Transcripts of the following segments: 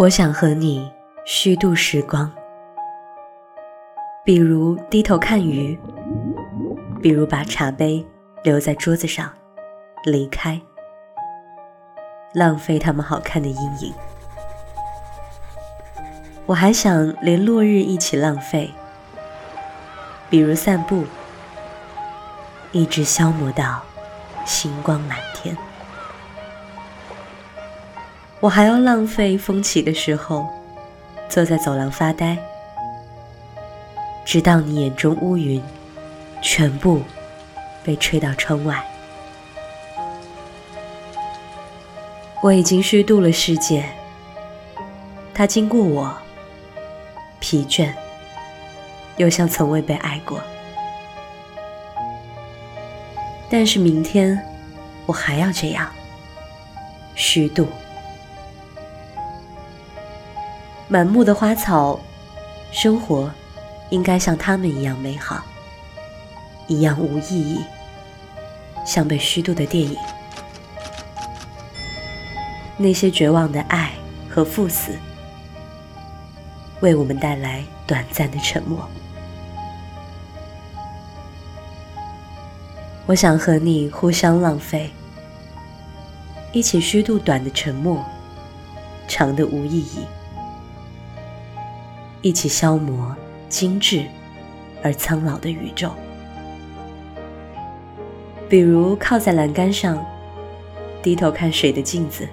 我想和你虚度时光，比如低头看鱼，比如把茶杯留在桌子上离开，浪费他们好看的阴影。我还想连落日一起浪费，比如散步，一直消磨到星光满天。我还要浪费风起的时候，坐在走廊发呆，直到你眼中乌云全部被吹到窗外。我已经虚度了世界，它经过我，疲倦，又像从未被爱过。但是明天，我还要这样虚度。满目的花草，生活应该像他们一样美好，一样无意义，像被虚度的电影。那些绝望的爱和赴死，为我们带来短暂的沉默。我想和你互相浪费，一起虚度短的沉默，长的无意义。一起消磨精致而苍老的宇宙，比如靠在栏杆上，低头看水的镜子，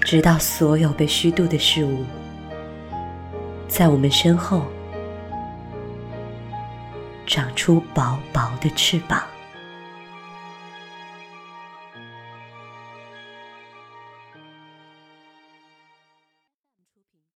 直到所有被虚度的事物，在我们身后长出薄薄的翅膀。